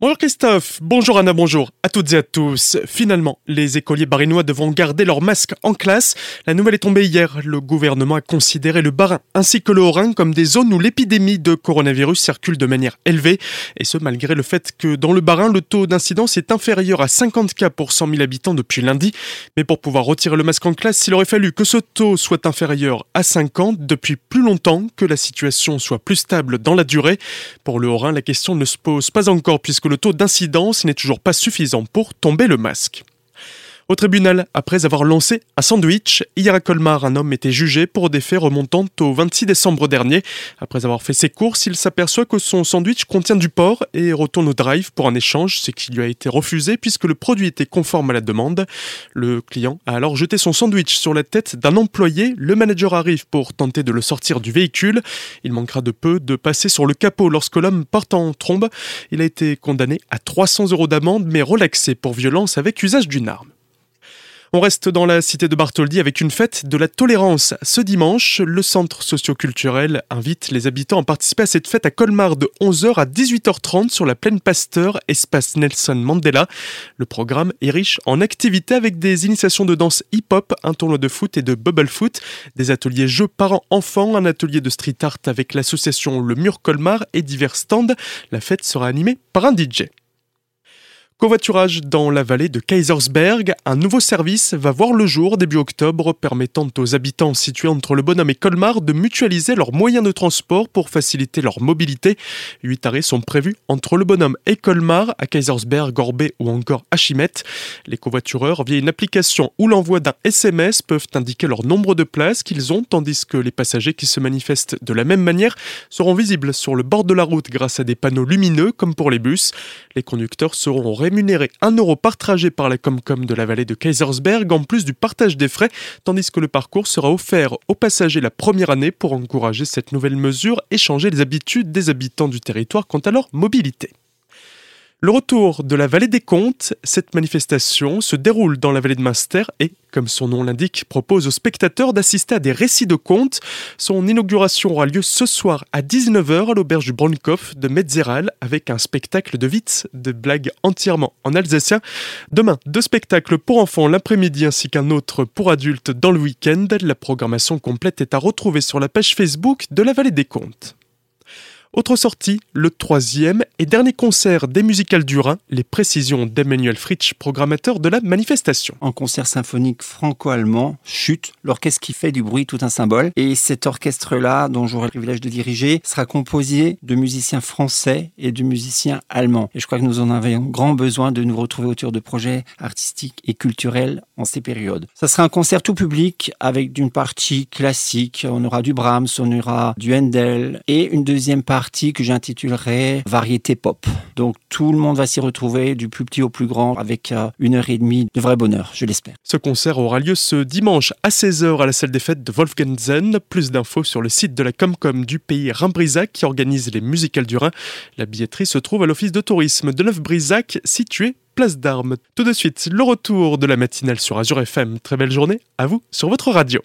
Bonjour Christophe, bonjour Anna, bonjour à toutes et à tous. Finalement, les écoliers barinois devront garder leur masque en classe. La nouvelle est tombée hier. Le gouvernement a considéré le Barin ainsi que le Haut-Rhin comme des zones où l'épidémie de coronavirus circule de manière élevée. Et ce, malgré le fait que dans le Barin, le taux d'incidence est inférieur à 50 cas pour 100 000 habitants depuis lundi. Mais pour pouvoir retirer le masque en classe, il aurait fallu que ce taux soit inférieur à 50 depuis plus longtemps, que la situation soit plus stable dans la durée. Pour le Haut-Rhin, la question ne se pose pas encore puisque le taux d'incidence n'est toujours pas suffisant pour tomber le masque. Au tribunal, après avoir lancé un sandwich, hier à Colmar, un homme était jugé pour des faits remontant au 26 décembre dernier. Après avoir fait ses courses, il s'aperçoit que son sandwich contient du porc et retourne au drive pour un échange, ce qui lui a été refusé puisque le produit était conforme à la demande. Le client a alors jeté son sandwich sur la tête d'un employé. Le manager arrive pour tenter de le sortir du véhicule. Il manquera de peu de passer sur le capot lorsque l'homme porte en trombe. Il a été condamné à 300 euros d'amende mais relaxé pour violence avec usage d'une arme. On reste dans la cité de Bartholdi avec une fête de la tolérance. Ce dimanche, le centre socioculturel invite les habitants à participer à cette fête à Colmar de 11h à 18h30 sur la plaine Pasteur, espace Nelson Mandela. Le programme est riche en activités avec des initiations de danse hip-hop, un tournoi de foot et de bubble foot, des ateliers jeux parents-enfants, un atelier de street art avec l'association Le Mur Colmar et divers stands. La fête sera animée par un DJ. Covoiturage dans la vallée de Kaisersberg, un nouveau service va voir le jour début octobre permettant aux habitants situés entre le Bonhomme et Colmar de mutualiser leurs moyens de transport pour faciliter leur mobilité. Huit arrêts sont prévus entre le Bonhomme et Colmar, à Kaisersberg, Gorbet ou encore à Chimette. Les covoitureurs, via une application ou l'envoi d'un SMS, peuvent indiquer leur nombre de places qu'ils ont, tandis que les passagers qui se manifestent de la même manière seront visibles sur le bord de la route grâce à des panneaux lumineux comme pour les bus. Les conducteurs seront rémunéré 1 euro par trajet par la Comcom de la vallée de Kaisersberg en plus du partage des frais, tandis que le parcours sera offert aux passagers la première année pour encourager cette nouvelle mesure et changer les habitudes des habitants du territoire quant à leur mobilité. Le retour de la vallée des Contes, cette manifestation se déroule dans la vallée de Munster et, comme son nom l'indique, propose aux spectateurs d'assister à des récits de contes. Son inauguration aura lieu ce soir à 19h à l'auberge du Bronkoff de Metzeral avec un spectacle de vitz, de blagues entièrement en alsacien. Demain, deux spectacles pour enfants l'après-midi ainsi qu'un autre pour adultes dans le week-end. La programmation complète est à retrouver sur la page Facebook de la vallée des Contes. Autre sortie, le troisième et dernier concert des musicales du Rhin, les précisions d'Emmanuel Fritsch, programmateur de la manifestation. En concert symphonique franco-allemand, chute, l'orchestre qui fait du bruit, tout un symbole. Et cet orchestre-là, dont j'aurai le privilège de diriger, sera composé de musiciens français et de musiciens allemands. Et je crois que nous en avions grand besoin de nous retrouver autour de projets artistiques et culturels en ces périodes. Ça sera un concert tout public avec d'une partie classique, on aura du Brahms, on aura du Handel et une deuxième partie que j'intitulerai Variété Pop. Donc tout le monde va s'y retrouver, du plus petit au plus grand, avec euh, une heure et demie de vrai bonheur, je l'espère. Ce concert aura lieu ce dimanche à 16h à la salle des fêtes de Wolfganzen. Plus d'infos sur le site de la Comcom du pays Rhin-Brisac qui organise les musicales du Rhin. La billetterie se trouve à l'office de tourisme de Neuf-Brisac, situé place d'Armes. Tout de suite, le retour de la matinale sur Azure FM. Très belle journée à vous sur votre radio.